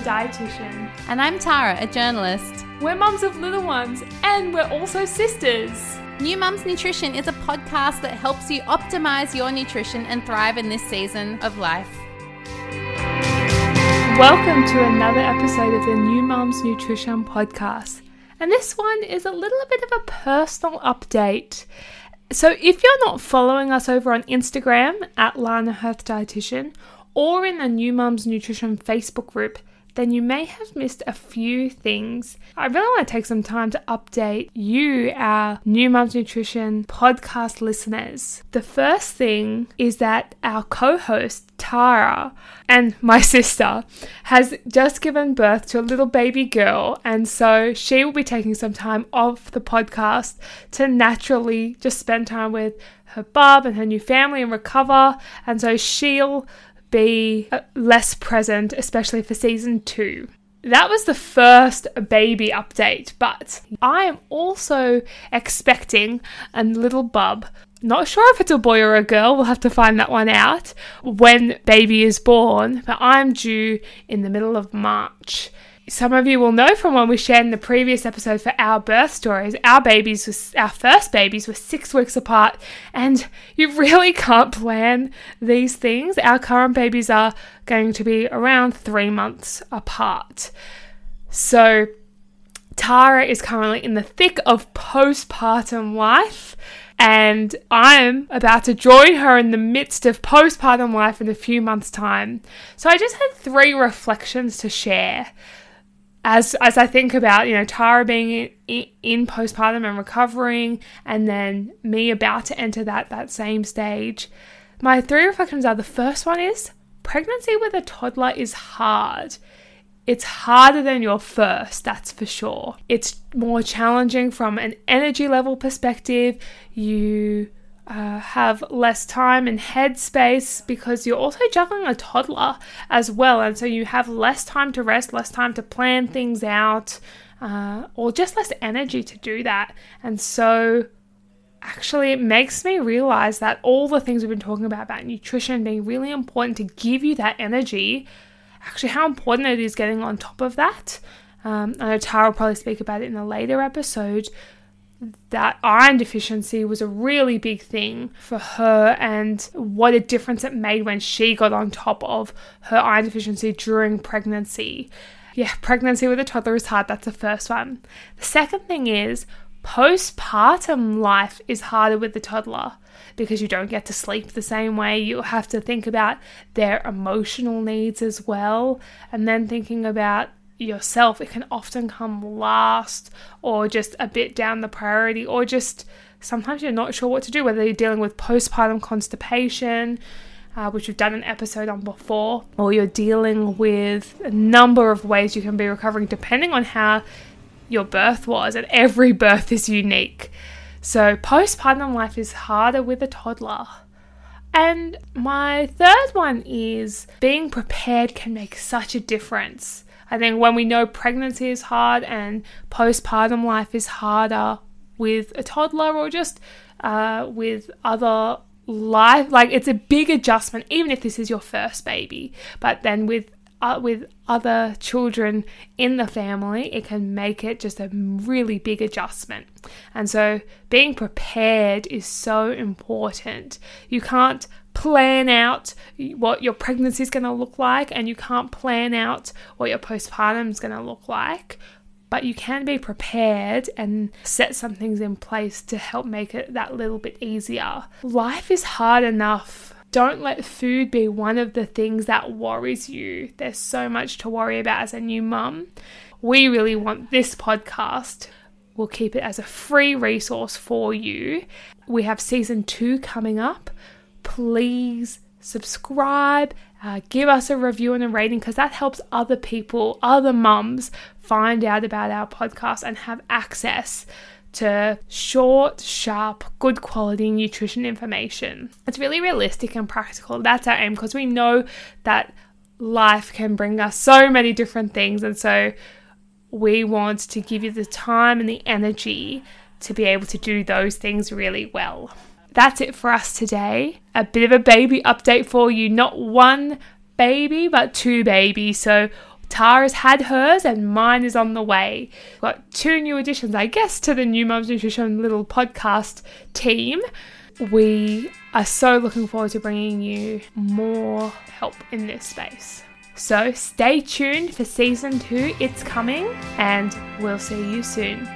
dietitian. And I'm Tara, a journalist. We're mums of little ones, and we're also sisters. New Mums Nutrition is a podcast that helps you optimize your nutrition and thrive in this season of life. Welcome to another episode of the New Mums Nutrition podcast. And this one is a little bit of a personal update. So, if you're not following us over on Instagram at Lana Health Dietitian or in the New Mums Nutrition Facebook group, then you may have missed a few things. I really want to take some time to update you, our New Mums Nutrition podcast listeners. The first thing is that our co host, Tara, and my sister, has just given birth to a little baby girl, and so she will be taking some time off the podcast to naturally just spend time with her bub and her new family and recover. And so she'll be less present, especially for season two. That was the first baby update, but I am also expecting a little bub. Not sure if it's a boy or a girl, we'll have to find that one out when baby is born, but I'm due in the middle of March some of you will know from when we shared in the previous episode for our birth stories, our babies was our first babies were six weeks apart, and you really can't plan these things. Our current babies are going to be around three months apart. So Tara is currently in the thick of postpartum life. And I'm about to join her in the midst of postpartum life in a few months' time. So I just had three reflections to share as as I think about you know Tara being in, in, postpartum and recovering, and then me about to enter that that same stage, my three reflections are: the first one is pregnancy with a toddler is hard. It's harder than your first, that's for sure. It's more challenging from an energy level perspective. You uh, have less time and headspace because you're also juggling a toddler as well, and so you have less time to rest, less time to plan things out, uh, or just less energy to do that. And so, actually, it makes me realize that all the things we've been talking about about nutrition being really important to give you that energy, actually, how important it is getting on top of that. Um, I know Tara will probably speak about it in a later episode, that iron deficiency was a really big thing for her and what a difference it made when she got on top of her iron deficiency during pregnancy. Yeah, pregnancy with a toddler is hard. That's the first one. The second thing is postpartum life is harder with the toddler because you don't get to sleep the same way. You have to think about their emotional needs as well, and then thinking about yourself, it can often come last or just a bit down the priority, or just sometimes you're not sure what to do, whether you're dealing with postpartum constipation. Uh, which we've done an episode on before, or you're dealing with a number of ways you can be recovering depending on how your birth was, and every birth is unique. So, postpartum life is harder with a toddler. And my third one is being prepared can make such a difference. I think when we know pregnancy is hard and postpartum life is harder with a toddler or just uh, with other life, like it's a big adjustment, even if this is your first baby. But then with uh, with other children in the family, it can make it just a really big adjustment. And so, being prepared is so important. You can't plan out what your pregnancy is going to look like and you can't plan out what your postpartum is going to look like but you can be prepared and set some things in place to help make it that little bit easier life is hard enough don't let food be one of the things that worries you. There's so much to worry about as a new mum. We really want this podcast. We'll keep it as a free resource for you. We have season two coming up. Please subscribe, uh, give us a review and a rating because that helps other people, other mums, find out about our podcast and have access to short, sharp, good quality nutrition information. It's really realistic and practical. That's our aim because we know that life can bring us so many different things. And so we want to give you the time and the energy to be able to do those things really well that's it for us today. A bit of a baby update for you. Not one baby, but two babies. So Tara's had hers and mine is on the way. Got two new additions, I guess, to the New Mums Nutrition little podcast team. We are so looking forward to bringing you more help in this space. So stay tuned for season two, it's coming, and we'll see you soon.